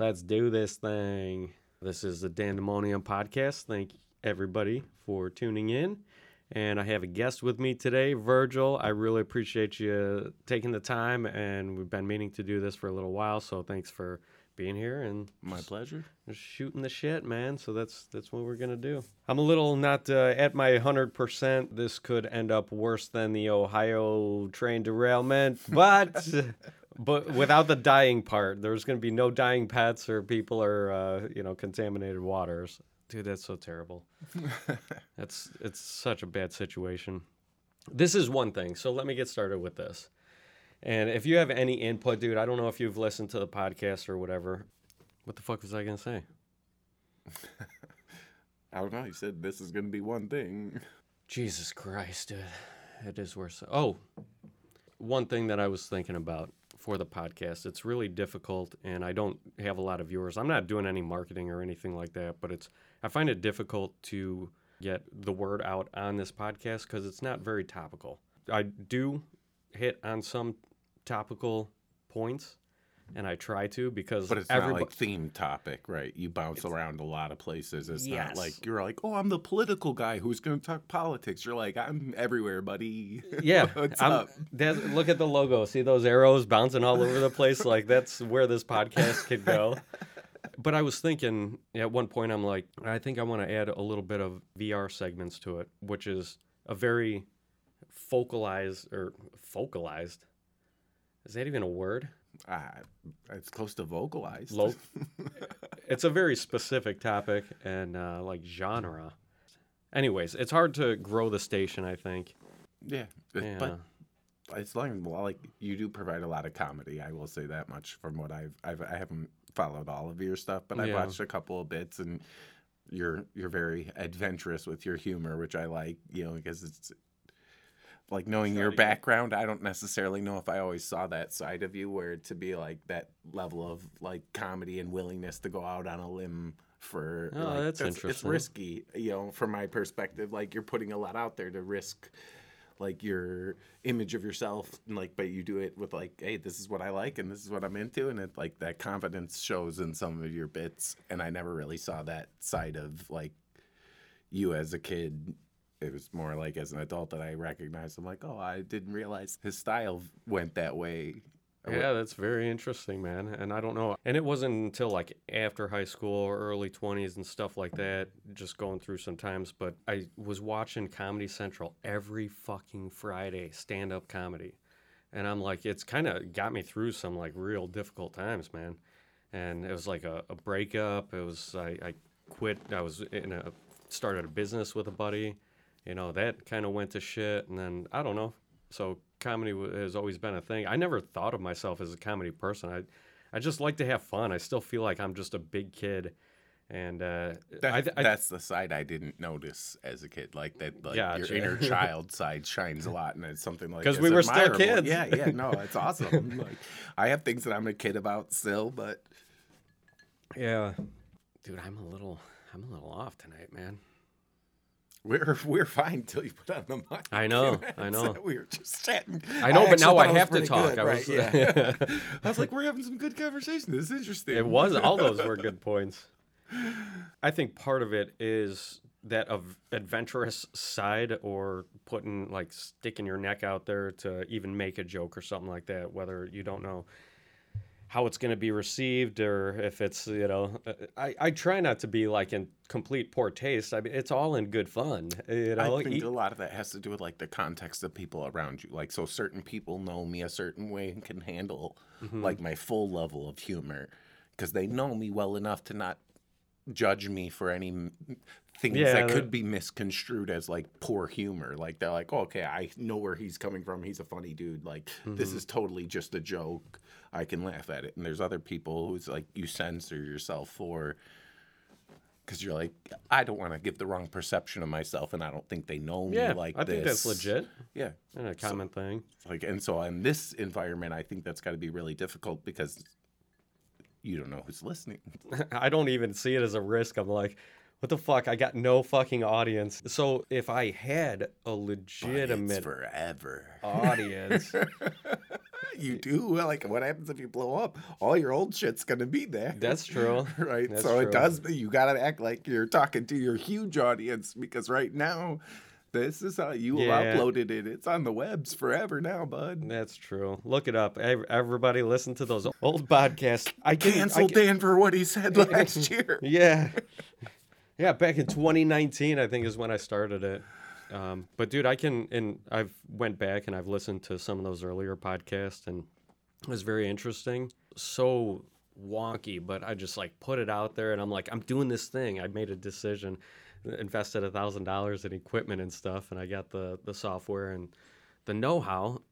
Let's do this thing. This is the Dandemonium podcast. Thank everybody for tuning in. And I have a guest with me today, Virgil. I really appreciate you taking the time, and we've been meaning to do this for a little while. So thanks for being here and My pleasure. just shooting the shit, man. So that's that's what we're gonna do. I'm a little not uh, at my hundred percent. This could end up worse than the Ohio train derailment, but but without the dying part, there's gonna be no dying pets or people or uh, you know contaminated waters. Dude, that's so terrible. that's it's such a bad situation. This is one thing. So let me get started with this. And if you have any input, dude, I don't know if you've listened to the podcast or whatever. What the fuck was I gonna say? I don't know. You said this is going to be one thing. Jesus Christ, dude. It is worse. Oh, one thing that I was thinking about for the podcast, it's really difficult and I don't have a lot of viewers. I'm not doing any marketing or anything like that, but it's I find it difficult to get the word out on this podcast because it's not very topical. I do hit on some topical points and I try to because But it's everybo- not like theme topic, right? You bounce around a lot of places. It's Yes. not like you're like, oh, I'm the political guy who's going to talk politics. You're like, I'm everywhere, buddy. Yeah, What's I'm, up? Look at the logo. See those arrows bouncing all over the place? Like that's where this podcast could go. But I was thinking at one point, I'm like, I think I want to add a little bit of VR segments to it, which is a very focalized or focalized. Is that even a word? Ah, it's close to vocalized. Lo- it's a very specific topic and uh, like genre. Anyways, it's hard to grow the station. I think. yeah, Yeah. but it's like well, like you do provide a lot of comedy. I will say that much from what I've, I've I haven't followed all of your stuff, but I've Yeah. watched a couple of bits and. You're you're very adventurous with your humor, which I like, you know, because it's like knowing your Try to get- background. I don't necessarily know if I always saw that side of you, where to be like that level of like comedy and willingness to go out on a limb for. Oh, like, that's It's interesting. risky, you know, from my perspective. Like you're putting a lot out there to risk, like your image of yourself, and like, but you do it with like, hey, this is what I like and this is what I'm into, and it like that confidence shows in some of your bits. And I never really saw that side of like you as a kid. It was more like as an adult that I recognized. I'm like, oh, I didn't realize his style went that way. Yeah, that's very interesting, man. And I don't know. And it wasn't until like after high school or early 20s and stuff like that, just going through some times. But I was watching Comedy Central every fucking Friday, stand up comedy. And I'm like, it's kind of got me through some like real difficult times, man. And it was like a, a breakup. It was, I, I quit. I was in a, started a business with a buddy. You know, that kind of went to shit. And then I don't know. So comedy wa- has always been a thing. I never thought of myself as a comedy person. I, I just like to have fun. I still feel like I'm just a big kid, and uh, That, I, th- I, that's the side I didn't notice as a kid. Like that, like your inner child side shines a lot, and it's something like 'Cause because we were still kids. Yeah, yeah, no, it's awesome. like I have things that I'm a kid about still, but yeah, dude, I'm a little, I'm a little off tonight, man. We're we're fine until you put on the mic. I know, I so know. we were just chatting. I know, but now I thought it was have to talk. good, I right? was- yeah. I was like, we're having some good conversation. This is interesting. It was all those were good points. I think part of it is that of adventurous side or putting like sticking your neck out there to even make a joke or something like that whether you don't know how it's going to be received or if it's you know uh, I, I try not to be like in complete poor taste i mean it's all in good fun you know I think a lot of that has to do with like the context of people around you. Like, so certain people know me a certain way and can handle Mm-hmm. like my full level of humor because they know me well enough to not judge me for any things Yeah, that could be misconstrued as like poor humor. Like, they're like, oh, okay, I know where he's coming from. He's a funny dude. Like, Mm-hmm. this is totally just a joke. I can laugh at it. And there's other people who's like, you censor yourself for because you're like, I don't want to give the wrong perception of myself, and I don't think they know me yeah like i think that's legit Yeah, and a common thing like, and so in this environment, I think that's got to be really difficult because you don't know who's listening. I don't even see it as a risk. I'm like, what the fuck? I got no fucking audience. So if I had a legitimate forever. audience, you do. Like, what happens if you blow up? All your old shit's gonna be there. That's true. right. That's so it does. You gotta act like you're talking to your huge audience because right now, this is how you Yeah. uploaded it. It's on the webs forever now, bud. That's true. Look it up. Everybody listen to those old podcasts. I canceled I can- Dan for what he said last year. Yeah. Yeah, back in 2019, I think is when I started it. Um, but dude, I can, and I've went back and I've listened to some of those earlier podcasts, and it was very interesting. So wonky, but I just like put it out there, and I'm like, I'm doing this thing. I made a decision, invested a thousand dollars in equipment and stuff, and I got the the software and the know-how,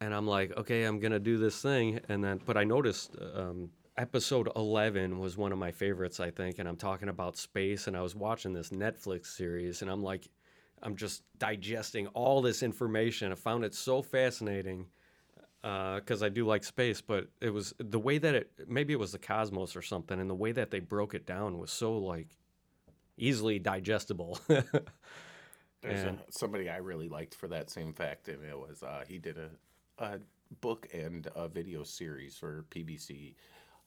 and I'm like, okay, I'm gonna do this thing, and then, but I noticed um, episode 11 was one of my favorites, I think, and I'm talking about space, and I was watching this Netflix series, and I'm like, I'm just digesting all this information. I found it so fascinating because I do like space, but it was the way that it maybe it was the cosmos or something, and the way that they broke it down was so like easily digestible. There's a, somebody I really liked for that same fact, and it was uh, he did a, a book and a video series for PBS.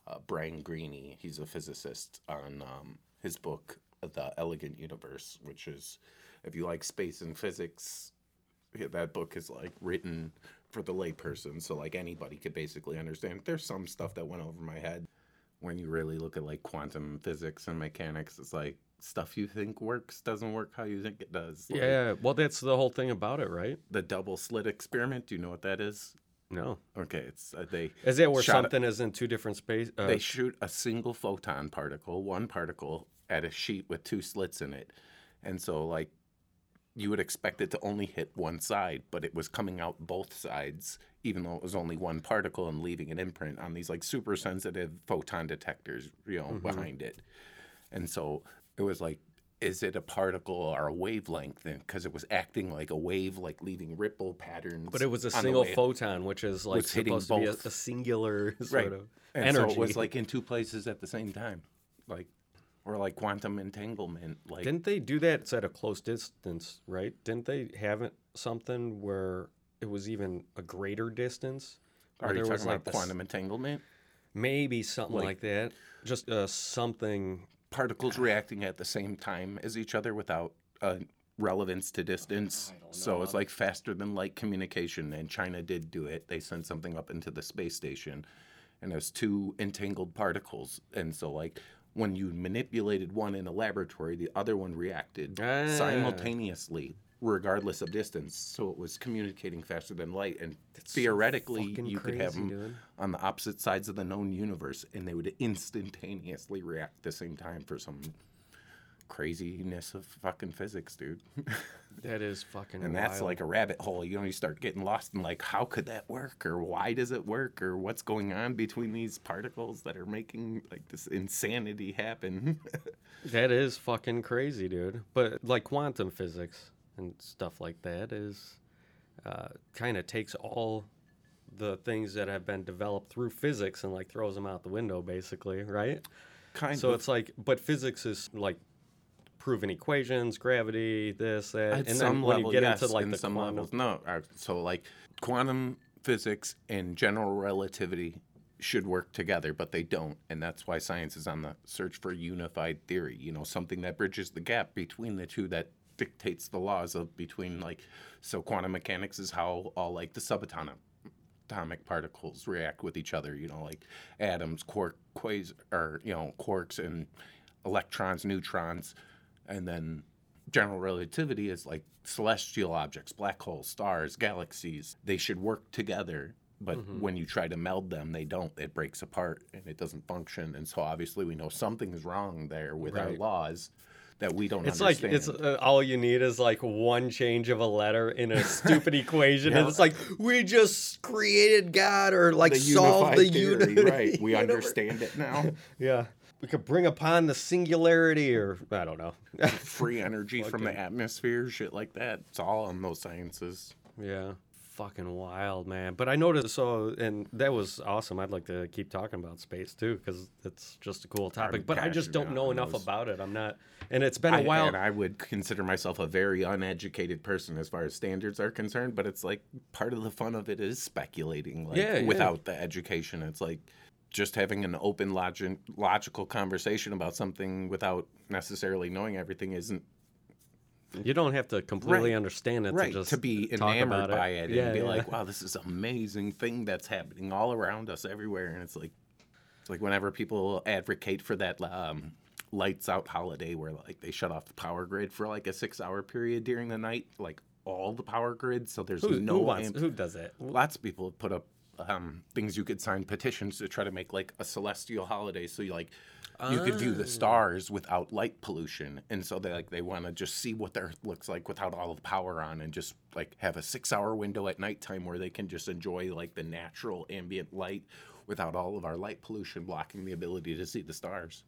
Uh, Brian Greene, he's a physicist, on um, his book The Elegant Universe, which is, if you like space and physics, yeah, that book is like written for the layperson, so like anybody could basically understand. There's some stuff that went over my head when you really look at like quantum physics and mechanics. It's like stuff you think works doesn't work how you think it does. Like, yeah, well, that's the whole thing about it, right? the double slit experiment. Do you know what that is? No, Okay, it's uh, they is it where something is in two different space? Uh, they shoot a single photon particle, one particle, at a sheet with two slits in it, and so like you would expect it to only hit one side, but it was coming out both sides, even though it was only one particle and leaving an imprint on these like super sensitive photon detectors, you know, behind it. And so it was like, is it a particle or a wavelength? Because it was acting like a wave, like leaving ripple patterns. but it was a single photon, which is like Was supposed to be a, a singular sort right. of and energy. so it was like in two places at the same time, like or like quantum entanglement. Like Didn't they do that it's at a close distance, right? Didn't they have it something where it was even a greater distance? Are you there was talking like about this- quantum entanglement? maybe something like- like, that. Just uh, something. Particles reacting at the same time as each other without uh, relevance to distance. So it's like faster than light communication. And China did do it. They sent something up into the space station, and was two entangled particles. And so like when you manipulated one in a laboratory, the other one reacted Ah. simultaneously, regardless of distance. So it was communicating faster than light, and theoretically, fucking you could have them dude. on the opposite sides of the known universe, and they would instantaneously react at the same time for some craziness of fucking physics, dude. That is fucking. and that's wild. like a rabbit hole. You know, you start getting lost in like, how could that work, or why does it work, or what's going on between these particles that are making like this insanity happen. That is fucking crazy, dude. But like quantum physics and stuff like that is uh, kind of takes all the things that have been developed through physics and like throws them out the window, basically, right? kind of So of. it's like, but physics is like proven equations, gravity, this, that, At and then when level, you get yes, into like in the some quantum, levels, no. Uh, So like quantum physics and general relativity should work together, but they don't, and that's why science is on the search for unified theory. You know, something that bridges the gap between the two that dictates the laws of between like. So quantum mechanics is how all like the subatomic atomic particles react with each other. You know, like atoms, quark, quas, or you know, quarks and electrons, neutrons, and then general relativity is like celestial objects, black holes, stars, galaxies. They should work together. But Mm-hmm. when you try to meld them, they don't. It breaks apart and it doesn't function. And so obviously we know something's wrong there with our laws that we don't It's understand. like it's uh, all you need is like one change of a letter in a stupid equation, and it's like we just created God or like the solved the theory, unity. right? We understand it now. Yeah, we could bring upon the singularity, or I don't know. Free energy from the atmosphere, shit like that. It's all in those sciences. yeah, fucking wild, man. But I noticed so, and that was awesome. I'd like to keep talking about space too, because it's just a cool topic. But I just don't know enough those. about it. I'm not, and it's been a I, while. and I would consider myself a very uneducated person as far as standards are concerned, but it's like part of the fun of it is speculating. Like Yeah, yeah. without the education, it's like just having an open logic, logical conversation about something without necessarily knowing everything isn't you don't have to completely Right. understand it right to just to be talk enamored about it. by it, Yeah, and be yeah. like, wow, this is amazing thing that's happening all around us everywhere. And it's like, it's like whenever people advocate for that um, lights out holiday where like they shut off the power grid for like a six hour period during the night, like all the power grid, so there's Who, no who wants? amp- Who does it. Lots of people put up um, things you could sign petitions to try to make like a celestial holiday, so you like you could view the oh. stars without light pollution, and so they like they want to just see what the Earth looks like without all the power on, and just like have a six-hour window at nighttime where they can just enjoy like the natural ambient light without all of our light pollution blocking the ability to see the stars.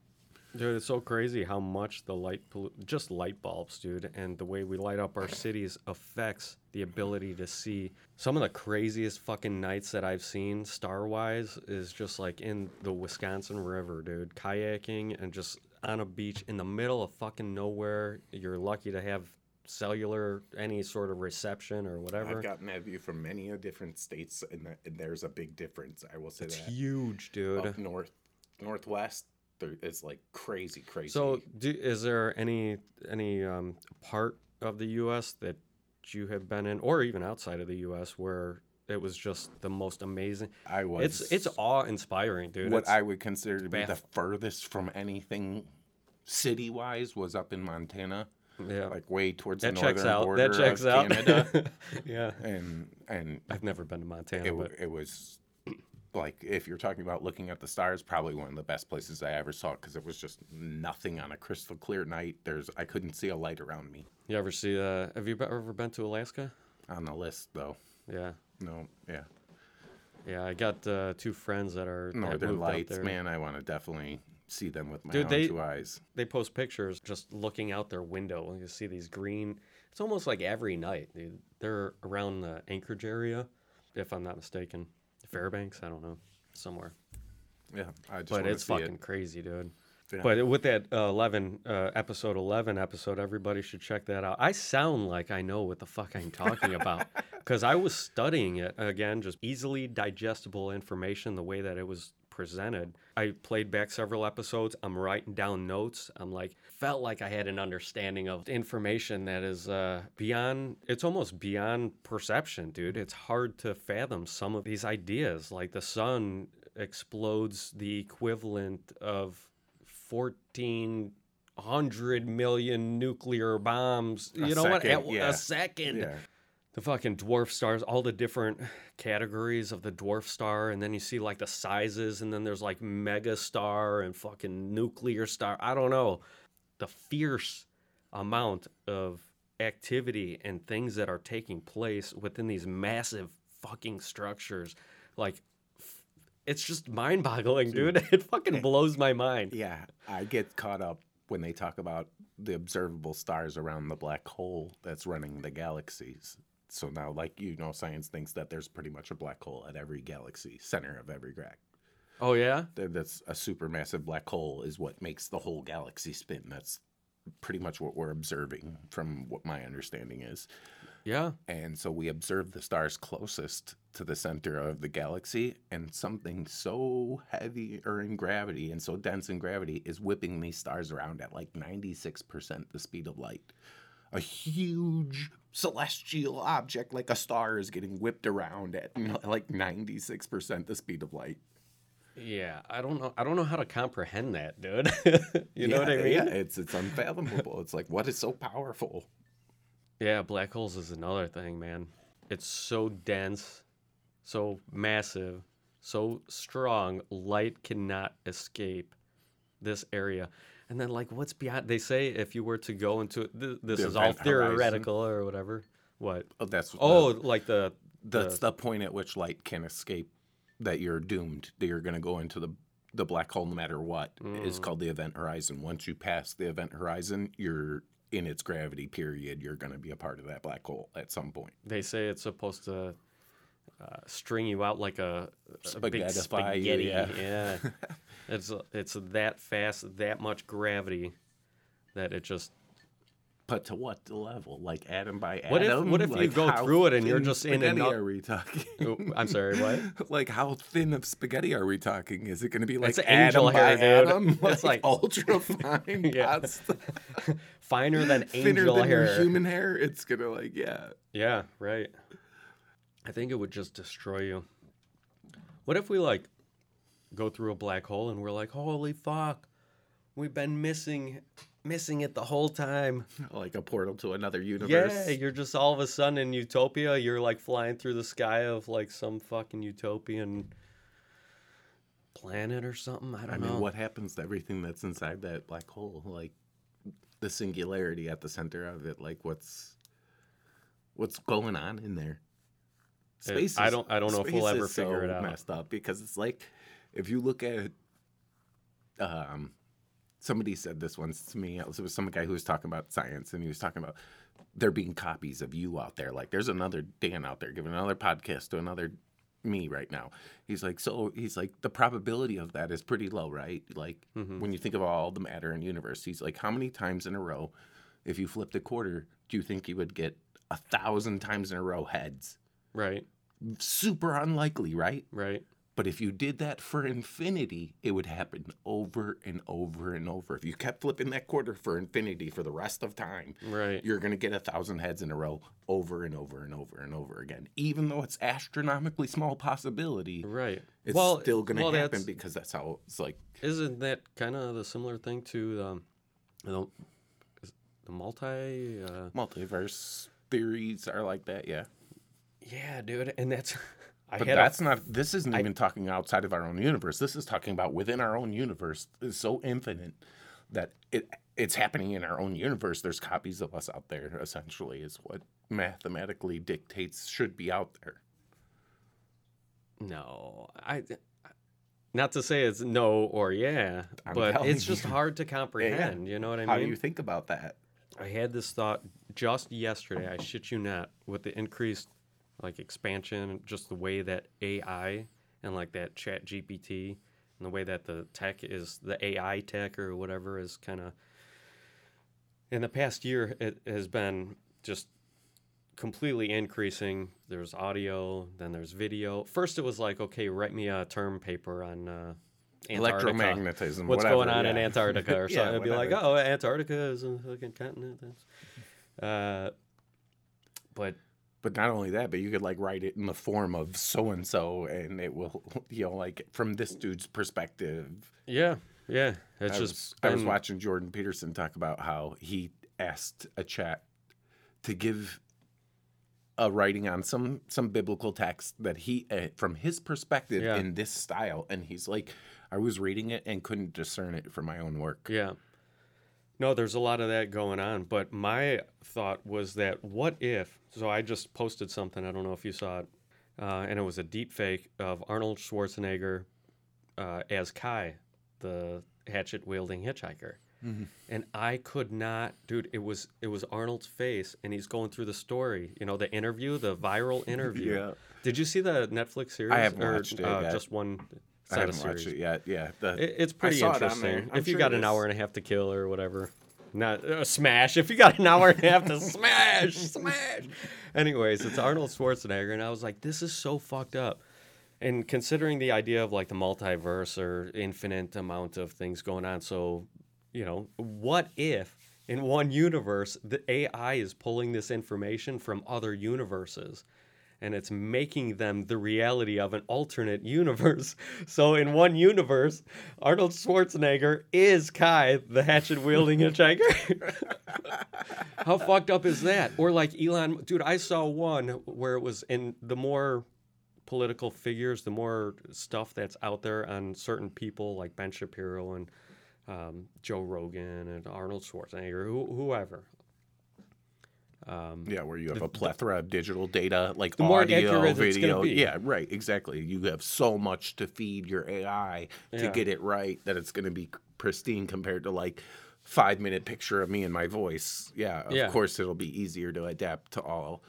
Dude, it's so crazy how much the light, pollu- just light bulbs, dude, and the way we light up our cities affects the ability to see. Some of the craziest fucking nights that I've seen star wise is just like in the Wisconsin River, dude, kayaking and just on a beach in the middle of fucking nowhere. You're lucky to have cellular, any sort of reception or whatever. I've gotten that view from many different states, and there's a big difference. I will say it's that huge, dude. up north, northwest, it's like crazy, crazy. So, do, is there any any um, part of the U.S. that you have been in, or even outside of the U.S., where it was just the most amazing? I was. It's it's awe inspiring, dude. what It's- I would consider to be the furthest from anything city wise was up in Montana, yeah, like way towards that the checks northern out. border That checks of out. Canada. yeah, and and I've never been to Montana, it, but it was like if you're talking about looking at the stars, probably one of the best places I ever saw because it was just nothing on a crystal clear night. There's I couldn't see a light around me you ever see? Uh, have you ever been to Alaska? on the list though. Yeah, No, yeah, yeah. I got uh, two friends that are Northern Lights, man. I want to definitely see them with my Dude, own they- two eyes. they post pictures just looking out their window and you see these green it's almost like every night dude. they're around the anchorage area if i'm not mistaken fairbanks i don't know somewhere Yeah, I just but it's see it. fucking crazy dude Yeah. but with that uh, 11 uh, episode 11 episode everybody should check that out i sound like i know what the fuck i'm talking about because i was studying it again just easily digestible information the way that it was presented. I played back several episodes. I'm writing down notes. I'm like felt like i had an understanding of information that is uh, beyond it's almost beyond perception dude. It's hard to fathom some of these ideas. Like the sun explodes the equivalent of 1400 million nuclear bombs A you know what? second, At yeah. a second. Yeah. The fucking dwarf stars, all the different categories of the dwarf star, and then you see like the sizes, and then there's like mega star and fucking nuclear star. I don't know. The fierce amount of activity and things that are taking place within these massive fucking structures. Like, it's just mind boggling, dude. It fucking blows my mind. Yeah, I get caught up when they talk about the observable stars around the black hole that's running the galaxies. So now, like you know, science thinks that there's pretty much a black hole at every galaxy, center of every galaxy. Oh, yeah? That's a supermassive black hole is what makes the whole galaxy spin. That's pretty much what we're observing from what my understanding is. Yeah. And so we observe the stars closest to the center of the galaxy, and something so heavy or in gravity and so dense in gravity is whipping these stars around at like 96% the speed of light. A huge celestial object like a star is getting whipped around at like 96% the speed of light. Yeah, I don't know. I don't know how to comprehend that, dude. you know what I mean? Yeah, it's it's unfathomable. it's like what is so powerful? Yeah, black holes is another thing, man. It's so dense, so massive, so strong, light cannot escape this area. And then, like, what's beyond? They say if you were to go into th- this The is all event horizon. theoretical or whatever. What? Oh, that's Oh, like the that's the- the point at which light can escape that you're doomed that you're going to go into the the black hole no matter what is Mm. called the event horizon once you pass the event horizon you're in its gravity period you're going to be a part of that black hole at some point they say it's supposed to uh, string you out like a, a big Spaghettify you, spaghetti. yeah. yeah. it's it's that fast, that much gravity that it just But to what level? Like atom by atom? What if- what if you go through it and you're just in spaghetti are we talking? Oh, I'm sorry, what? like how thin of spaghetti are we talking? Is it going to be like It's angel atom by hair, atom? It's like- ultra fine. Yeah. pasta? Finer than thinner angel than hair. human hair. It's gonna like yeah. Yeah, right. I think it would just destroy you. What if we like go through a black hole and we're like, "Holy fuck. We've been missing missing it the whole time." Like a portal to another universe. Yeah, you're just all of a sudden in utopia, you're like flying through the sky of like some fucking utopian planet or something. I don't I know. mean, what happens to everything that's inside that black hole? Like the singularity at the center of it. Like what's what's going on in there? It- I don't- I don't know if we'll space ever is figure so it out. Messed up because it's like if you look at um somebody said this once to me. It was, some guy who was talking about science, and he was talking about there being copies of you out there. Like there's another Dan out there giving another podcast to another me right now. He's like, so he's like, the probability of that is pretty low, right? Like Mhm. when you think of all the matter in the universe, he's like, how many times in a row, if you flipped a quarter, do you think you would get a thousand times in a row heads? Right, Super unlikely, right? right. But if you did that for infinity, it would happen over and over and over. If you kept flipping that quarter for infinity for the rest of time, Right. you're going to get a thousand heads in a row over and over and over and over again. Even though it's astronomically small possibility, Right. it's well, still going to well, happen that's- because that's how it's like. Isn't that kind of the similar thing to um, you know, the multi? Uh, Multiverse theories are like that, yeah. Yeah, dude, and that's. I But had a- that's not. This isn't even talking outside of our own universe. This is talking about within our own universe. It's so infinite that it it's happening in our own universe. There's copies of us out there. Essentially, is what mathematically dictates should be out there. no, I. Not to say it's no or yeah, I'm but it's just you. hard to comprehend. You know what I How mean? do you think about that? I had this thought just yesterday. I shit you not, with the increased like expansion, just the way that AI and like that Chat GPT and the way that the tech is the AI tech or whatever is kind of in the past year it has been just completely increasing. There's audio, then there's video. First, it was like, okay, write me a term paper on uh, Antarctica Electromagnetism. what's whatever, going on in. Antarctica or Yeah, something. It'd be like, oh, Antarctica is a fucking continent. Uh, but But not only that, but you could like write it in the form of so and so, and it will, you know, like from this dude's perspective. yeah, yeah, it's I just was, I was watching Jordan Peterson talk about how he asked a chat to give a writing on some some biblical text that he uh, from his perspective Yeah. in this style and he's like I was reading it and couldn't discern it from my own work. Yeah. No, there's a lot of that going on. But my thought was that what if? So I just posted something. I don't know if you saw it, uh, and it was a deep fake of Arnold Schwarzenegger uh, as Kai, the hatchet wielding hitchhiker. And I could not, dude. It was it was Arnold's face, and he's going through the story. You know, the interview, the viral interview. Yeah. Did you see the Netflix series? I haven't or, watched it uh. Just one. I haven't watched it yet. Yeah, the, It, it's pretty saw it interesting. If you sure got an hour and a half to kill or whatever, not uh, smash. If you got an hour and a half to smash, smash. Anyways, it's Arnold Schwarzenegger, and I was like, this is so fucked up. And considering the idea of like the multiverse or infinite amount of things going on, so you know, what if in one universe the AI is pulling this information from other universes? And it's making them the reality of an alternate universe. So in one universe, Arnold Schwarzenegger is Kai, the hatchet wielding hitchhiker. How fucked up is that? Or like Elon, dude, I saw one where it was in the more political figures, the more stuff that's out there on certain people like Ben Shapiro and um, Joe Rogan and Arnold Schwarzenegger, who, whoever. Um, yeah, where you have a plethora of digital data, like The more audio, accurate it's gonna video. Yeah, right, exactly. You have so much to feed your AI to Yeah. get it right that it's going to be pristine compared to like five minute picture of me and my voice. Yeah, of Yeah. course it'll be easier to adapt to all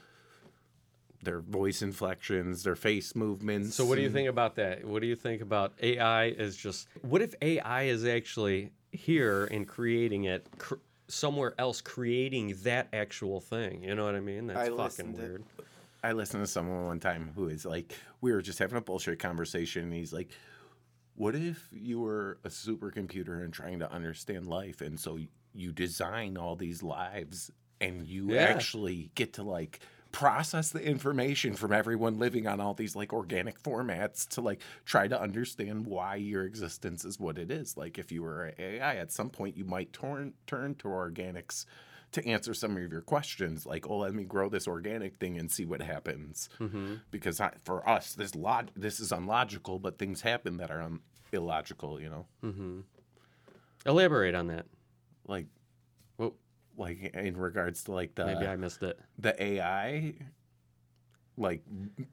their voice inflections, their face movements. So what do you think about that? What do you think about AI is just what if AI is actually here and creating it cr- somewhere else creating that actual thing? You know what I mean? That's I fucking to- weird. I listened to someone one time who is like, we were just having a bullshit conversation, and he's like, "What if you were a supercomputer and trying to understand life, and so you design all these lives, and you Yeah. actually get to like." Process the information from everyone living on all these like organic formats to like try to understand why your existence is what it is. Like if you were ai at some point you might turn turn to organics to answer some of your questions like oh let me grow this organic thing and see what happens. Hmm because I, for us this log this is unlogical but things happen that are un- illogical you know? Hmm Elaborate on that. like like in regards to like the maybe I missed it. the ai like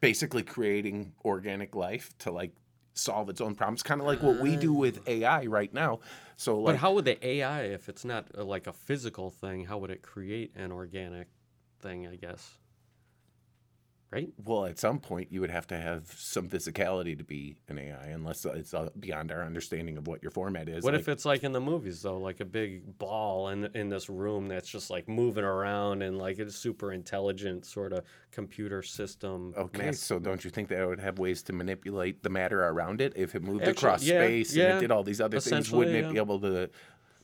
basically creating organic life to like solve its own problems kind of like what we do with ai right now so like but how would the AI, if it's not uh, like a physical thing, how would it create an organic thing? I guess. Right. Well, at some point, you would have to have some physicality to be an AI, unless it's uh, beyond our understanding of what your format is. What like, if it's like in the movies though, like a big ball in in this room that's just like moving around and like it's super intelligent sort of computer system. Okay, mass- so don't you think that it would have ways to manipulate the matter around it if it moved Actually, across yeah, space and it did all these other things? Wouldn't it yeah. be able to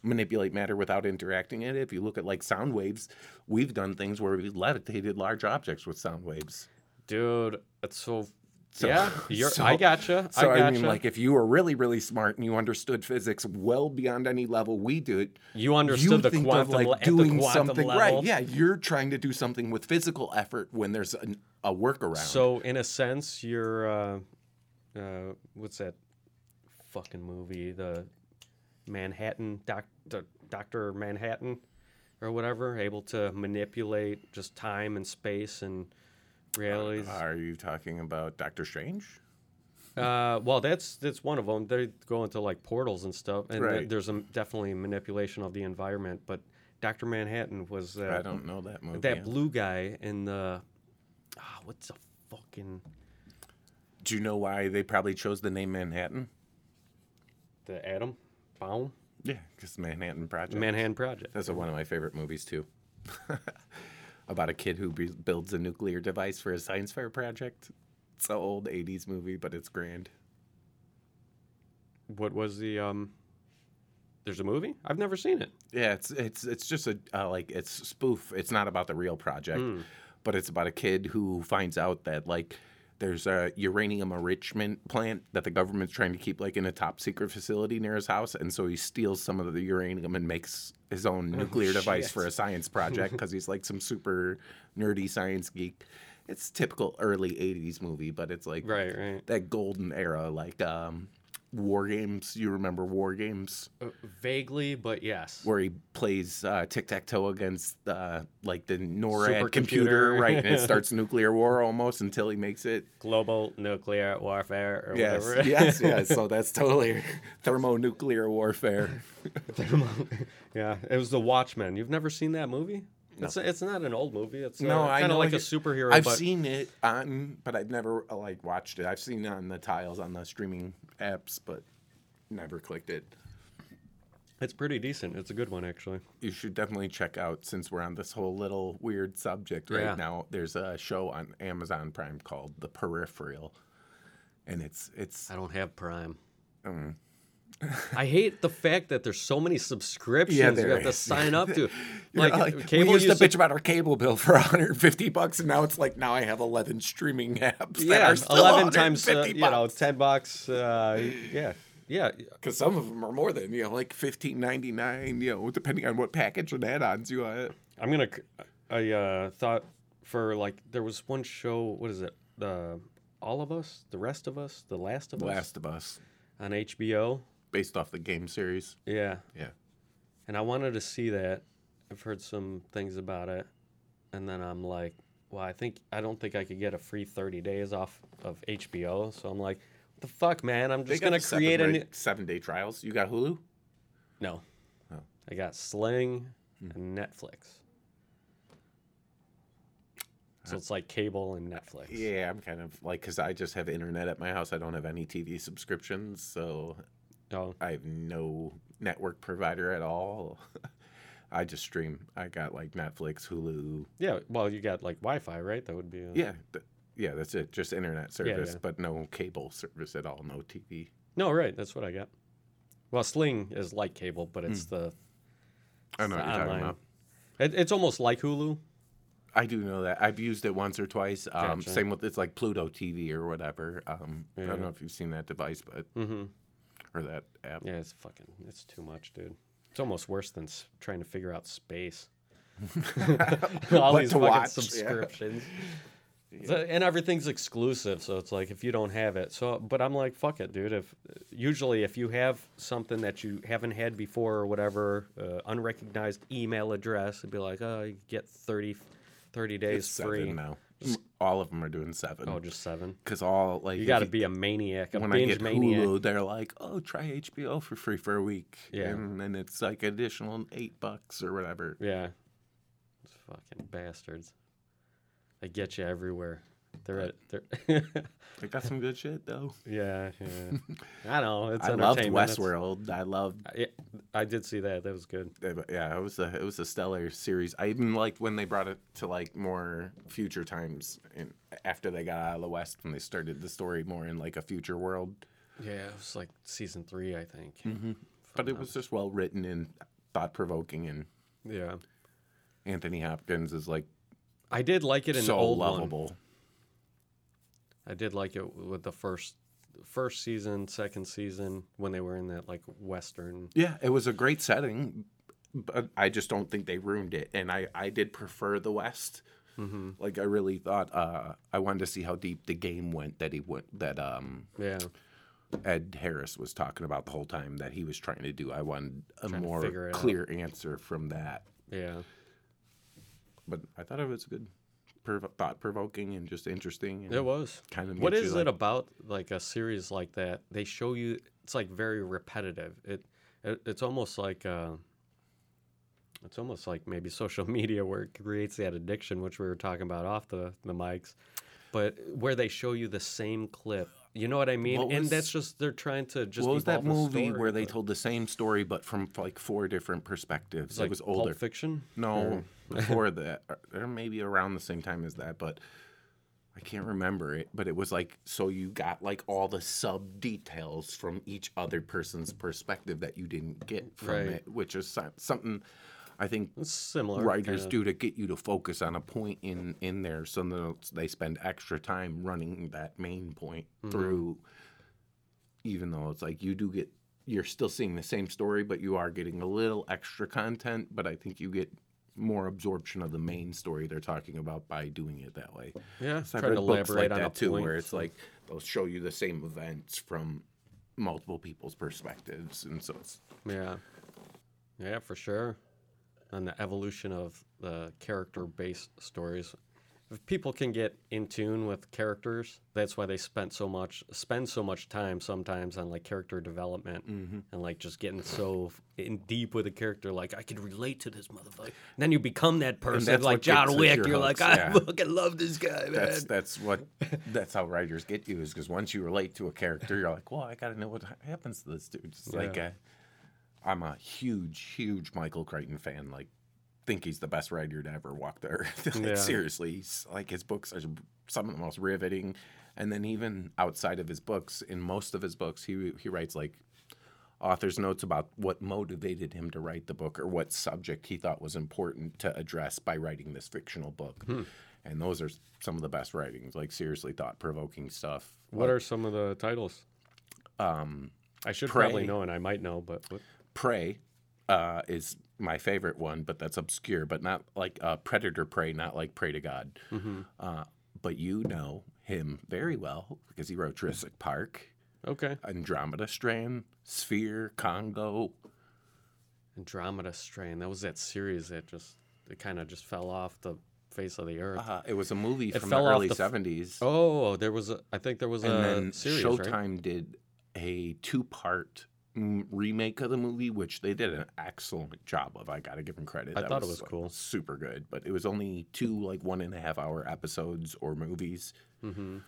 manipulate matter without interacting in it? If you look at like sound waves, we've done things where we've levitated large objects with sound waves. Dude, it's so. So- yeah, you're, so- I gotcha. So I I, gotcha. mean, like, if you were really, really smart and you understood physics well beyond any level we do it, you understood the think quantum of like le- at the doing quantum something level. right. Yeah, you're trying to do something with physical effort when there's an, a workaround. So in a sense, you're uh, uh, what's that fucking movie? The Manhattan doc, Doctor Manhattan or whatever, able to manipulate just time and space and are you talking about Doctor Strange? Uh, well, that's that's one of them. They go into like portals and stuff, and th- there's a, definitely manipulation of the environment. But Doctor Manhattan was uh, I don't know that movie. that blue guy in the ah, what's the fucking Do you know why they probably chose the name Manhattan? the atom bomb Yeah, because Manhattan Project. Manhattan Project. That's one of my favorite movies too. About a kid who be- builds a nuclear device for a science fair project. It's an old '80s movie, but it's grand. What was the um? There's a movie. I've never seen it. Yeah, it's it's it's just a uh, like it's spoof. It's not about the real project, Hmm. but it's about a kid who finds out that like there's a uranium enrichment plant that the government's trying to keep like in a top secret facility near his house, and so he steals some of the uranium and makes his own nuclear device for a science project because he's like some super nerdy science geek. It's typical early '80s movie, but it's like Right, right. that golden era, like um, War Games. You remember War Games? Uh, vaguely, but yes. where he plays uh, tic tac toe against uh, like the NORAD computer, right? And it starts nuclear war almost until he makes it. Global nuclear warfare or Yes, whatever. yes, yes. So that's totally thermonuclear warfare. yeah, it was The Watchmen. You've never seen that movie? It's it's not an old movie. It's No, uh, kind of like a superhero. I've but seen it on, but I've never like watched it. I've seen it on the tiles on the streaming apps, but never clicked it. it's pretty decent. It's a good one actually. You should definitely check out since we're on this whole little weird subject right Yeah. now. There's a show on Amazon Prime called The Peripheral, and it's it's I don't have Prime. um, I hate the fact that there's so many subscriptions Yeah, you have to sign up to. Like, like, cable we used used to bitch about our cable bill for 150 bucks, and now it's like now I have 11 streaming apps. yeah, are still eleven times uh, 150 you know bucks. ten bucks. Uh, yeah, yeah. Because some of them are more than you know, like 15.99. You know, depending on what package and add-ons you want. I'm gonna. I uh, thought for like there was one show. What is it? The All of Us, The Rest of Us, The Last of Us Last of Us, on HBO. Based off the game series. Yeah, Yeah. and I wanted to see that. I've heard some things about it, and then I'm like, well, I think I don't think I could get a free 30 days off of HBO. So I'm like, what the fuck, man? I'm just gonna create a new. seven day trials. You got Hulu? No, Oh. I got Sling hmm. and Netflix. So it's like cable and Netflix. Yeah, I'm kind of like because I just have internet at my house. I don't have any TV subscriptions, so Oh, I have no network provider at all. I just stream. I got like Netflix, Hulu. yeah. Well, you got like Wi-Fi, right? That would be. A... Yeah, th- yeah, that's it. Just internet service, yeah. but no cable service at all. No TV. No, right. That's what I got. Well, Sling is like cable, but it's the. I know it's what you're talking about. It, it's almost like Hulu. I do know that. I've used it once or twice. Um, Gotcha. Same with it's like Pluto TV or whatever. Um, I don't know if you've seen that device, but Mm-hmm. Or that app. Yeah, it's fucking. It's too much, dude. It's almost worse than s- trying to figure out space. All What these to fucking watch, yeah. subscriptions. So- and everything's exclusive, so it's like if you don't have it. So, but I'm like, fuck it, dude. If usually if you have something that you haven't had before or whatever, uh, unrecognized email address, it'd be like, oh, you get 30, 30 days It's free. now. All of them are doing seven. Oh, just seven. Because all like You got to be a maniac, a when I get maniac. Hulu, they're like, "Oh, try HBO for free for a week." Yeah. and then it's like additional eight bucks or whatever. Yeah. Those fucking bastards. They get you everywhere. They're at they're They got some good shit though. Yeah, yeah. I know. It's I loved. It's- Westworld. I loved. I, I did see that. That was good. Yeah, it was a it was a stellar series. I even liked when they brought it to like more future times, and after they got out of the West, when they started the story more in like a future world. Yeah, it was like season three, I think. Mm-hmm. But it was just well written and thought provoking, and Yeah. Anthony Hopkins is like I did like it in the so old one. I did like it with the first first season, second season when they were in that like western. Yeah, it was a great setting, but I just don't think they ruined it. And I, I did prefer the West. Mm-hmm. Like I really thought uh, I wanted to see how deep the game went that he went that um, Yeah. Ed Harris was talking about the whole time that he was trying to do. I wanted a Trying more it out. clear answer from that. Yeah. But I thought it was good, prov- thought provoking, and just interesting. And It was. kind of What is it like, about like a series like that? They show you it's like very repetitive. It, it it's almost like uh it's almost like maybe social media where it creates that addiction which we were talking about off the the mics. But where they show you the same clip. You know what I mean? What and was- that's just they're trying to just What was that movie story, where they told the same story but from like four different perspectives? like it was Pulp older. Fiction? No, before that, or- or maybe around the same time as that, but I can't remember it. But it was like so you got like all the sub details from each other person's perspective that you didn't get from Right. it, which is something I think It's similar. writers kinda. do to get you to focus on a point in in there, so that they spend extra time running that main point Mm-hmm. through. Even though it's like you do get, you're still seeing the same story, but you are getting a little extra content. But I think you get more absorption of the main story they're talking about by doing it that way. Yeah, So trying to elaborate like on that too, point. where it's like they'll show you the same events from multiple people's perspectives, and so it's Yeah. Yeah, for sure. And the evolution of the character based stories. If people can get in tune with characters, that's why they spent so much spend so much time sometimes on like character development Mm-hmm. and like just getting so in deep with a character like I could relate to this motherfucker. And then you become that person like John Wick, your you're like I yeah. fucking love this guy, man. that's that's what that's how writers get you is because once you relate to a character, you're like, well, I got to know what happens to this dude. It's like Yeah. I'm a huge, huge Michael Crichton fan. Like, think he's the best writer to ever walk the earth. like, Yeah. Seriously, he's, like his books are some of the most riveting. And then even outside of his books, in most of his books, he he writes like author's notes about what motivated him to write the book or what subject he thought was important to address by writing this fictional book. Hmm. And those are some of the best writings, like seriously thought provoking stuff. what are some of the titles? Um, I should Prey. probably know and I might know, but what? Prey uh, is my favorite one, but that's obscure, but not like uh, Predator Prey, not like Pray to God. Mm-hmm. Uh, but you know him very well because he wrote Jurassic Park, Okay. Andromeda Strain, Sphere, Congo. Andromeda Strain. That was that series that just it kind of just fell off the face of the earth. Uh, it was a movie It from the early the f- 70s. Oh, there was a. I think there was and a then series, Showtime right? did a two part mm, remake of the movie, which they did an excellent job of. I gotta give them credit. I That thought it was like, cool. super good. But it was only two like one and a half hour episodes or movies. Mm-hmm.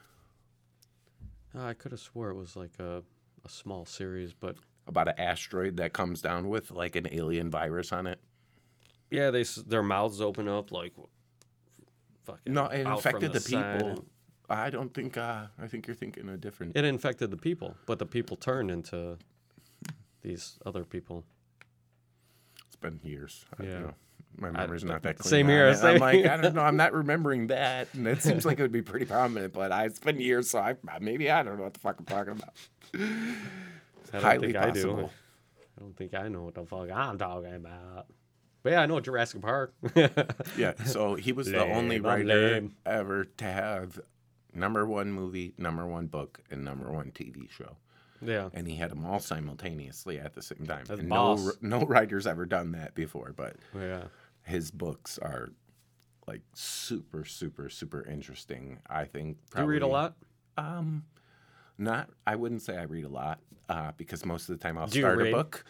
I could have swore it was like a, a small series, but about an asteroid that comes down with like an alien virus on it. yeah, they their mouths open up like fucking. No, it infected the, side people. I don't think. Uh, I think you're thinking a different. It infected the people, but the people turned into these other people. It's been years. I Yeah. don't know. My memory's not that clean. same here. I'm same- like, I don't know. I'm not remembering that, and it seems like it would be pretty prominent. But I, it's been years, so I maybe I don't know what the fuck I'm talking about. I don't Highly think I do. possible. I don't think I know what the fuck I'm talking about. But yeah, I know Jurassic Park. Yeah. So he was the only writer lame. ever to have number one movie, number one book, and number one TV show. Yeah. and he had them all simultaneously at the same time. That's and boss. no, no writer's ever done that before, but Yeah. his books are like super, super, super interesting. I think. Do you read a lot? Um, not. I wouldn't say I read a lot, uh, because most of the time I'll Do start a book,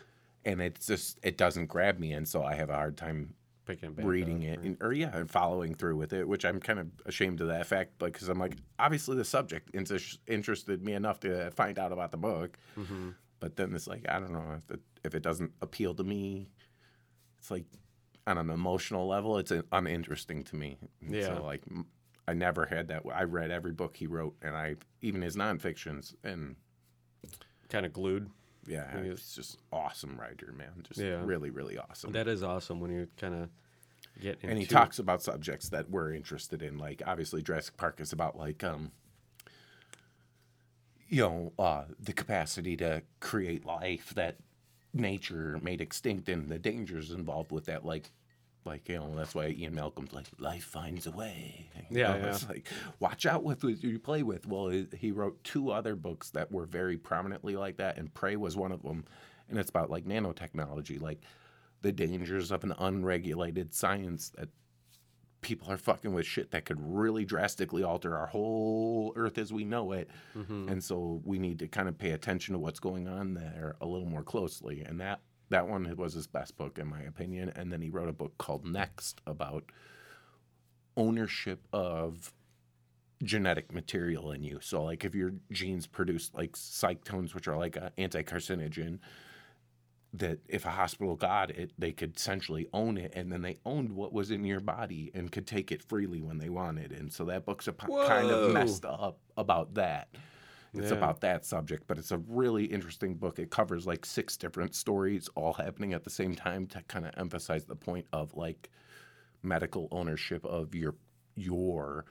and it's just it doesn't grab me, and so I have a hard time Picking reading up, it, right? and, or yeah, and following through with it, which I'm kind of ashamed of that fact, because I'm like, obviously the subject inter- interested me enough to find out about the book, Mhm. but then it's like I don't know if it, if it doesn't appeal to me, it's like on an emotional level, it's uninteresting to me. And Yeah. So like, I never had that. I read every book he wrote, and I even his nonfictions, and Kind of glued. Yeah, he's just awesome writer, man. Just Yeah. really, really awesome. That is awesome when you kind of get into and he talks about subjects that we're interested in like obviously jurassic park is about like um you know uh the capacity to create life that nature made extinct and the dangers involved with that like like you know that's why ian malcolm's like life finds a way. You Yeah, know, it's like watch out with what you play with. Well he- wrote two other books that were very prominently like that and prey was one of them and it's about like nanotechnology like the dangers of an unregulated science that people are fucking with shit that could really drastically alter our whole earth as we know it. Mhm. and so we need to kind of pay attention to what's going on there a little more closely and that that one was his best book in my opinion and then he wrote a book called next about ownership of genetic material in you so like if your genes produce like psychtones which are like an anti-carcinogen that if a hospital got it, they could essentially own it, and then they owned what was in your body and could take it freely when they wanted. And so that book's a p- kind of messed up about that. It's Yeah. about that subject, but it's a really interesting book. It covers like six different stories all happening at the same time to kind of emphasize the point of like medical ownership of your your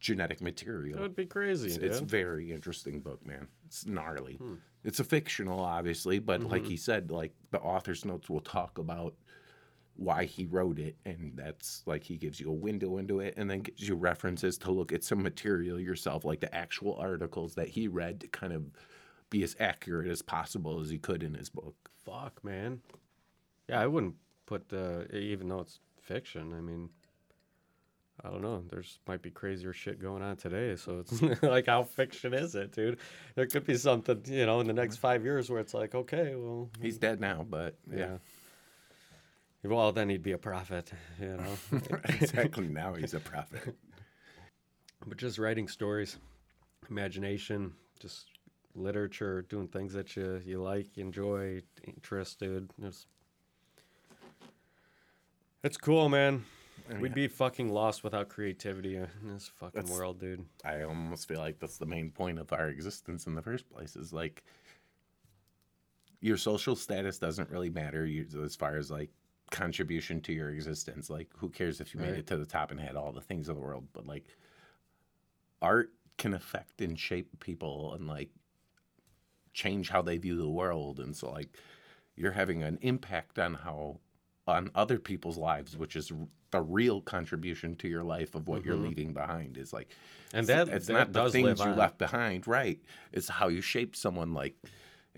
genetic material. That would be crazy, It's, it's very interesting book, man. It's gnarly. It's a fictional, obviously, but like Mm-hmm. he said, like the author's notes will talk about why he wrote it, and that's like he gives you a window into it, and then gives you references to look at some material yourself, like the actual articles that he read to kind of be as accurate as possible as he could in his book. Fuck, man. Yeah, I wouldn't put the even though it's fiction. I mean, I don't know. There's might be crazier shit going on today. So it's like, how fiction is it, dude? There could be something, you know, in the next mm. five years where it's like, okay, well, He's dead now, but yeah. yeah, Well, then he'd be a prophet, you know. exactly. Now he's a prophet. but just writing stories, imagination, just literature, doing things that you you like, enjoy, interested. dude. It's it's cool, man. We'd be fucking lost without creativity in this fucking world, dude. I almost feel like that's the main point of our existence in the first place is like your social status doesn't really matter you, as far as like contribution to your existence. Like, who cares if you made it to the top and had all the things of the world? But like, art can affect and shape people and like change how they view the world. And so, like, you're having an impact on how on other people's lives, which is the real contribution to your life of what you're Mhm. leaving behind. Is like And it's- that it's that not the things you left behind, right? It's how you shape someone. Like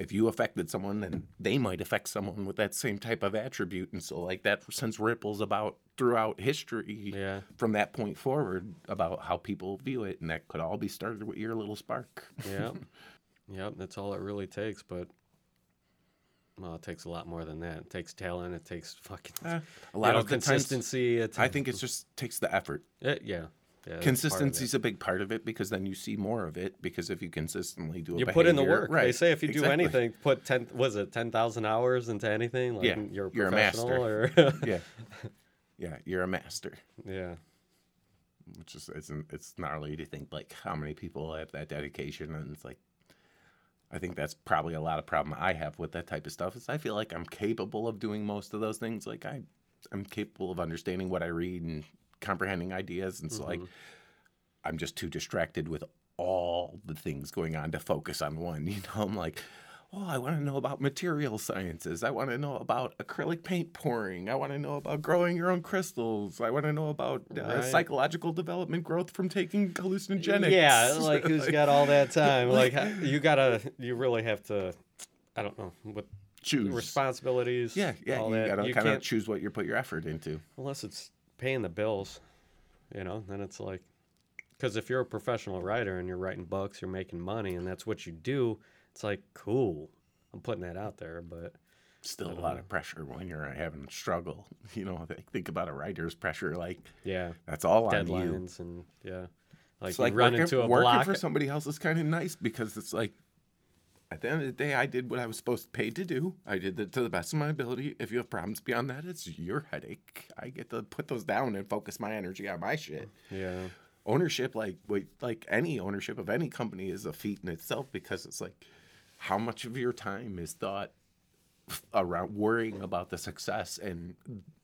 if you affected someone, then they might affect someone with that same type of attribute, and so like that sends ripples about throughout history Yeah, from that point forward about how people view it, and that could all be started with your little spark. yeah, yeah. That's all it really takes. But Well, it takes a lot more than that. It takes talent. It takes fucking Eh, a you lot know, of times, consistency. It I think it just takes the effort. it, yeah. Yeah that's Consistency it. is a big part of it because then you see more of it. Because if you consistently do, a You put in the work. right? They say if you do anything, put ten. Was it ten thousand hours into anything? Like Yeah, you're a you're a professional or yeah, yeah, you're a master. yeah. Which is it's it's gnarly to think like how many people have that dedication, and it's like I think that's probably a lot of problem I have with that type of stuff. Is I feel like I'm capable of doing most of those things. Like I, I'm capable of understanding what I read and comprehending ideas, and so like I'm just too distracted with all the things going on to focus on one. You know, I'm like, oh, I want to know about material sciences. I want to know about acrylic paint pouring. I want to know about growing your own crystals. I want to know about uh, Right. psychological development growth from taking hallucinogenics. Yeah, like who's got all that time? Like you gotta, you really have to. I don't know what choose responsibilities. Yeah, yeah. you that. gotta kind of choose what you put your effort into. unless it's paying the bills. You know, then it's like, because if you're a professional writer and you're writing books, you're making money, and that's what you do. It's like cool. I'm putting that out there, but Still a lot of pressure when you're having a struggle. You know, think about a writer's pressure. Like yeah, that's all on you. deadlines and yeah, like It's you like run working, into a working block. for somebody else is kind of nice because it's like at the end of the day, I did what I was supposed to pay to do. I did it to the best of my ability. If you have problems beyond that, it's your headache. I get to put those down and focus my energy on my shit. yeah, Ownership, like like any ownership of any company, is a feat in itself because it's like how much of your time is thought around worrying about the success and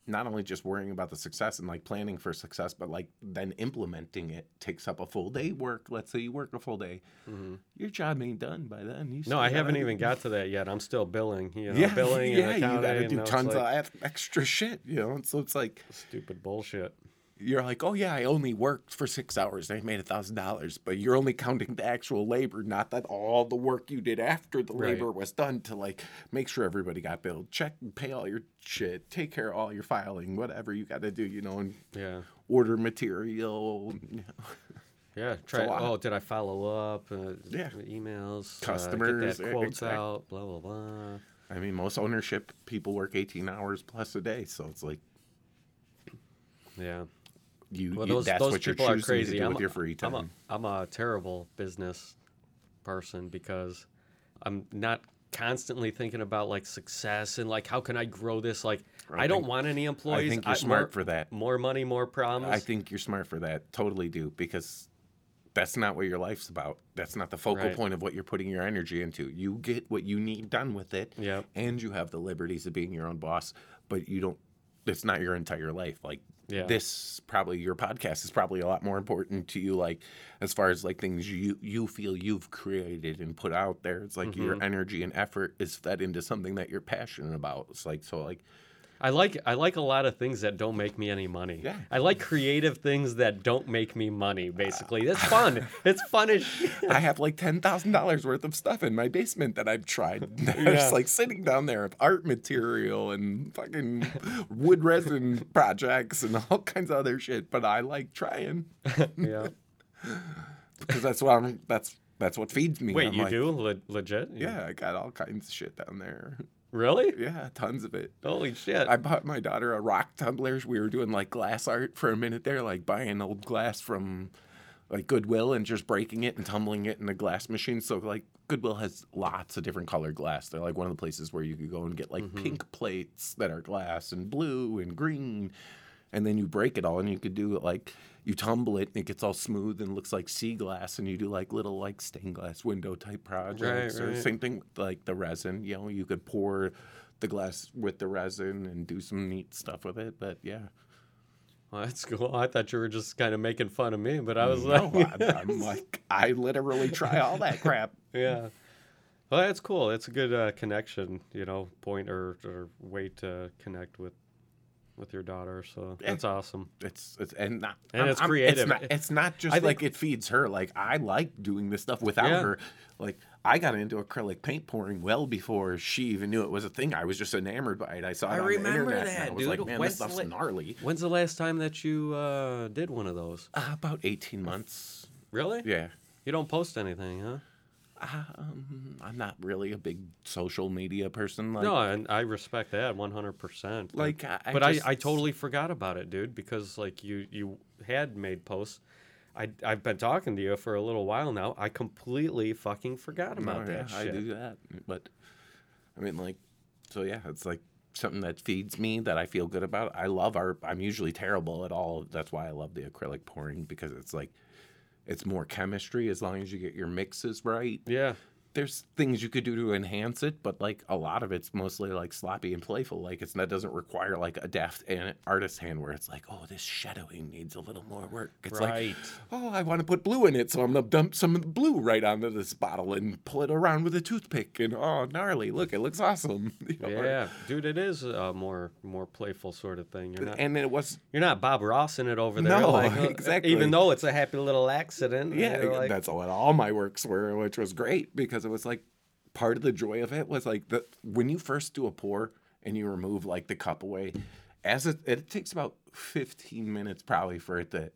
not only just worrying about the success and like planning for success, but like then implementing it takes up a full day work. Let's say you work a full day, mm-hmm. your job ain't done by then. You no, I haven't even got to that yet. I'm still billing. You know, yeah, billing yeah, and you got to do tons like, of extra shit, you know. So it's like stupid bullshit. You're like, oh yeah, I only worked for six hours. and I made a thousand dollars, but you're only counting the actual labor, not that all the work you did after the Right. labor was done to like make sure everybody got billed, check and pay all your shit, take care of all your filing, whatever you got to do, you know, and Yeah. order material. you know. Yeah, try. Oh, did I follow up? Uh, Yeah. emails, Customers, uh, get that quotes exact- out. Blah blah blah. I mean, most ownership people work 18 hours plus a day, so it's like Yeah. You, Well, you- those that's those what you're people are choosing crazy. to do I'm, with a- your free time. I'm a I'm a terrible business person because I'm not constantly thinking about like success and like how can I grow this. Like I I, don't think- want any employees. I think you're smart more, for that. More money, more problems. I think you're smart for that. Totally do because that's not what your life's about. That's not the focal Right. point of what you're putting your energy into. You get what you need done with it, Yep. and you have the liberties of being your own boss. But you don't. It's not your entire life. Like Yeah. this, probably your podcast is probably a lot more important to you. Like as far as like things you you feel you've created and put out there. It's like Mm-hmm. your energy and effort is fed into something that you're passionate about. It's like so like I like I like a lot of things that don't make me any money. Yeah. I like creative things that don't make me money. Basically, it's fun. it's fun as shit. I have like ten thousand dollars worth of stuff in my basement that I've tried. Yeah. Like sitting down there of art material and fucking wood resin projects and all kinds of other shit. But I like trying yeah. because that's what I'm. That's that's what feeds me. Wait, I'm you like, do Le- legit? You- Yeah, I got all kinds of shit down there. Really? Yeah, tons of it. Holy shit! I bought my daughter a rock tumbler. We were doing like glass art for a minute there, like buying old glass from like Goodwill and just breaking it and tumbling it in a glass machine. So like Goodwill has lots of different colored glass. They're like one of the places where you could go and get like mm-hmm. pink plates that are glass and blue and green. And then you break it all and you could do it like you tumble it and it gets all smooth and looks like sea glass and you do like little like stained glass window type projects or right. same thing with like the resin. You know, you could pour the glass with the resin and do some neat stuff with it. But yeah, Well, that's cool. I thought you were just kind of making fun of me, but I was no, like, I'm, I'm like I literally try all that crap. yeah. Well, that's cool. That's a good uh, connection, you know, point or, or way to connect with with your daughter. So Yeah. that's awesome. It's it's and not And I'm- it's I'm- creative. It's not, it's not just I like it feeds her. Like I like doing this stuff without Yeah. her. Like I got into acrylic paint pouring well before she even knew it was a thing. I was just enamored by it. I saw it I on remember the internet. and that, I was dude. like, man, When's this stuff's la- gnarly. When's the last time that you uh, did one of those? Uh, about eighteen months. Really? Yeah. You don't post anything, huh? Um, I'm not really a big social media person. Like, no, and I respect that 100%. like I, but just- I, I totally forgot about it, dude, because like you you had made posts. I I've been talking to you for a little while now. I completely fucking forgot about No, that yeah, shit. I do that, but I mean, like, so yeah, it's like something that feeds me that I feel good about. I love art. I'm usually terrible at all. That's why I love the acrylic pouring because it's like it's more chemistry as long as you get your mixes right. Yeah. There's things you could do to enhance it, but like a lot of it's mostly like sloppy and playful. Like it's that doesn't require like a deft and artist hand where it's like, oh, this shadowing needs a little more work. It's like, oh, I want to put blue in it, so I'm gonna dump some of the blue right onto this bottle and pull it around with a toothpick. And oh, gnarly! Look, it looks awesome. You know, or- yeah, dude, it is a more more playful sort of thing. You're not And it was you're not Bob Ross in it over there. No, like, uh, exactly. Even though it's a happy little accident. yeah, like, that's what all my works were, which was great because it was like part of the joy of it was like the when you first do a pour and you remove like the cup away, as it it takes about 15 minutes probably for it to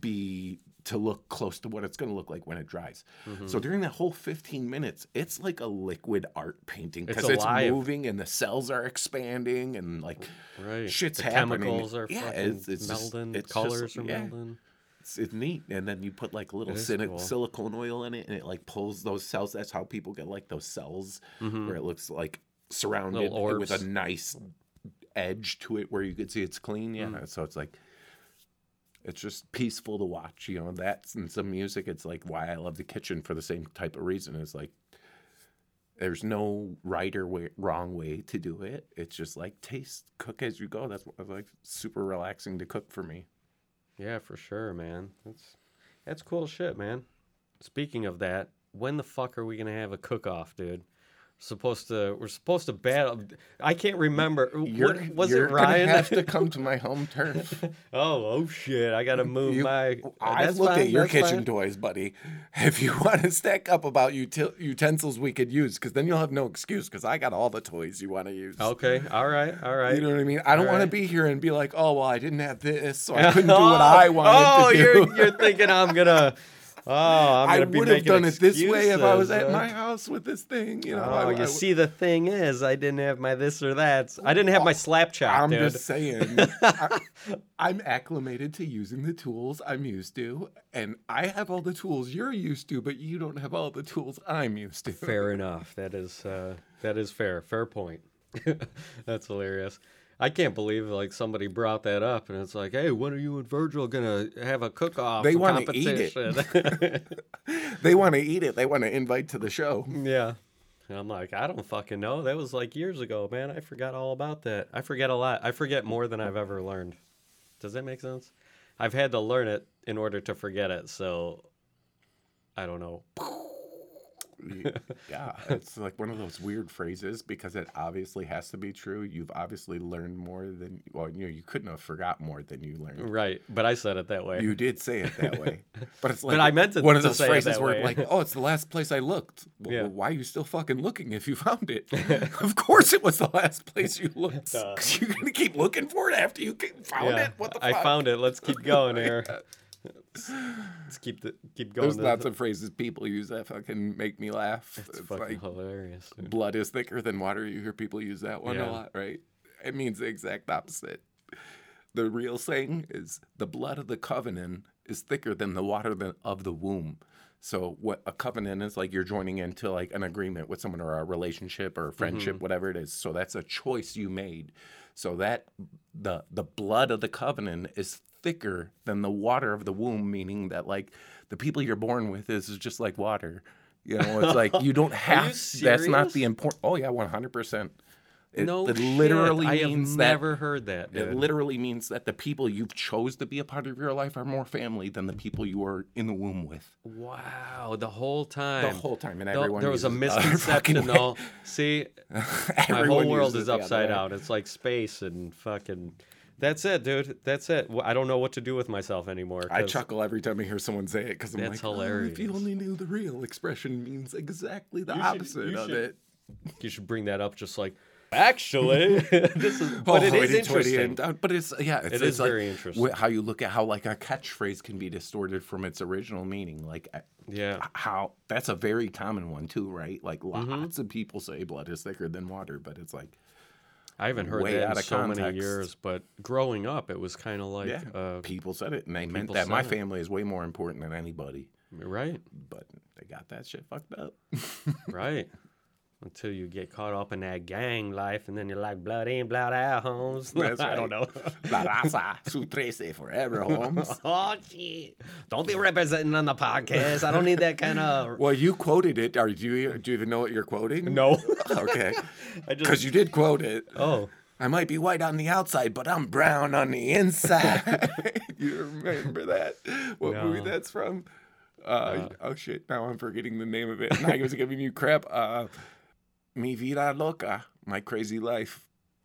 be to look close to what it's going to look like when it dries. Mm-hmm. So during that whole 15 minutes, it's like a liquid art painting because it's, alive. moving and the cells are expanding and like right. shit's the happening. chemicals are Yeah, fucking it's- it's just- melding. it's just- colors are yeah. melding. It's, it's neat. And then you put like a little sili- cool. silicone oil in it and it like pulls those cells. That's how people get like those cells Mhm. where it looks like surrounded with a nice edge to it where you can see it's clean. Yeah. Mm. So it's like it's just peaceful to watch, you know. That's and some music. It's like why I love the kitchen for the same type of reason. It's like there's no right or way, wrong way to do it. It's just like taste, cook as you go. That's like super relaxing to cook for me. Yeah, for sure, man. That's that's cool shit, man. Speaking of that, when the fuck are we gonna have a cook off, dude? Supposed to we're supposed to battle. I can't remember. You're, what, was you're it Ryan? Have to come to my home turf. oh, oh shit! I gotta move You- my. Uh, I've that's looked fine, at your kitchen fine. toys, buddy. If you want to stack up about util- utensils we could use, because then you'll have no excuse. Because I got all the toys you want to use. Okay, all right, all right. You know what I mean? I don't want to be here and be like, oh well, I didn't have this, so I couldn't do what I oh, wanted oh, to do. you're you're thinking I'm gonna. Oh, I'm gonna be would have done it this way if I was at my house with this thing. You know, Oh, I, you I- see, the thing is, I didn't have my this or that. I didn't have my slap chop, I'm dude. just saying, I, I'm acclimated to using the tools I'm used to, and I have all the tools you're used to, but you don't have all the tools I'm used to. Fair enough. That is uh, that is fair. Fair point. That's hilarious. I can't believe like somebody brought that up, and it's like, hey, when are you and Virgil gonna have a cook-off They wanna eat it. They want to eat it. They want to invite to the show. yeah. And I'm like, I don't fucking know. That was like years ago, man. I forgot all about that. I forget a lot. I forget more than I've ever learned. Does that make sense? I've had to learn it in order to forget it. So I don't know. Yeah, it's like one of those weird phrases because it obviously has to be true. You've obviously learned more than well, you know, you couldn't have forgot more than you learned. Right. But I said it that way. You did say it that way, but it's like But I meant it one of those phrases where like, oh, it's the last place I looked. Well, Yeah. why are you still fucking looking if you found it? of course, it was the last place you looked. You're gonna keep looking for it after you found yeah, it. What the Fuck? I found it. Let's keep going here. Let's keep the keep going. There's lots the- of phrases people use that fucking make me laugh. It's, It's, fucking like hilarious. dude. blood is thicker than water. You hear people use that one Yeah. a lot, right? It means the exact opposite. The real saying is the blood of the covenant is thicker than the water of the womb. So what a covenant is like you're joining into like an agreement with someone or a relationship or a friendship, mm-hmm. whatever it is. So that's a choice you made. So that the the blood of the covenant is thicker than the water of the womb, meaning that like the people you're born with is just like water. You know, it's like you don't have. That's not the important. Oh yeah, one hundred percent. It, no, it shit. literally I means have that. never heard that. It literally means that the people you've chose to be a part of your life are more family than the people you were in the womb with. wow, the whole time. The whole time, and Though everyone. there was a the uh, misconception though. See, my whole world is the upside down. It's like space and fucking. That's it, dude. That's it. I don't know what to do with myself anymore. I chuckle every time I hear someone say it because I'm That's like, "Oh, if you only knew the real expression means exactly the You opposite you of should- it. You should bring that up, just like Actually, this is, but it is interesting. and but it's yeah, it's, It it's is like very interesting. how you look at how like a catchphrase can be distorted from its original meaning. Like uh, Yeah, how that's a very common one too, right? Like Mm-hmm. lots of people say blood is thicker than water, but it's like I haven't heard that out in of so many years. But growing up, it was kind of like, yeah, uh, people said it and they meant that. My it. family is way more important than anybody, right, but they got that shit fucked up. right. Until you get caught up in that gang life, and then you're like, blood in, blood out, Holmes. That's I don't know. La raza, su trece forever, Holmes. oh shit! Don't be representing on the podcast. I don't need that kind of. Well, you quoted it. Are do you do you even know what you're quoting? No. Okay, I just. because you did quote it. Oh. I might be white on the outside, but I'm brown on the inside. you remember that? What movie that's from? Uh, oh shit! Now I'm forgetting the name of it. I was giving you crap. Uh, Mi vida loca, my crazy life,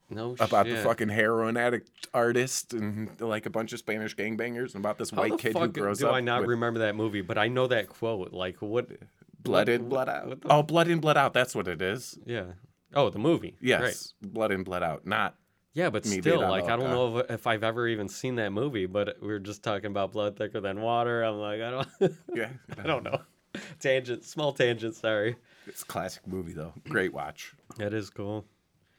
No about shit. the fucking heroin addict artist and like a bunch of Spanish gangbangers, and about this How white kid who grows do up Do I not with remember that movie? But I know that quote. Like what? blood in, blood out. what the- oh, blood in, blood out. That's what it is. Yeah. Oh, the movie. Yes, Right. blood in, blood out. Not Yeah, but still, like I don't know if, if I've ever even seen that movie. But we were just talking about blood thicker than water. I'm like, I don't. yeah. I don't know. Tangent. Small tangent. Sorry. It's a classic movie though. Great watch. That is cool.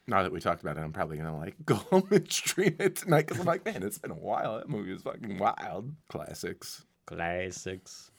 Now that we talked about it, I'm probably gonna like go home and stream it tonight because I'm like, man, it's been a while. That movie is fucking wild. Classics. Classics.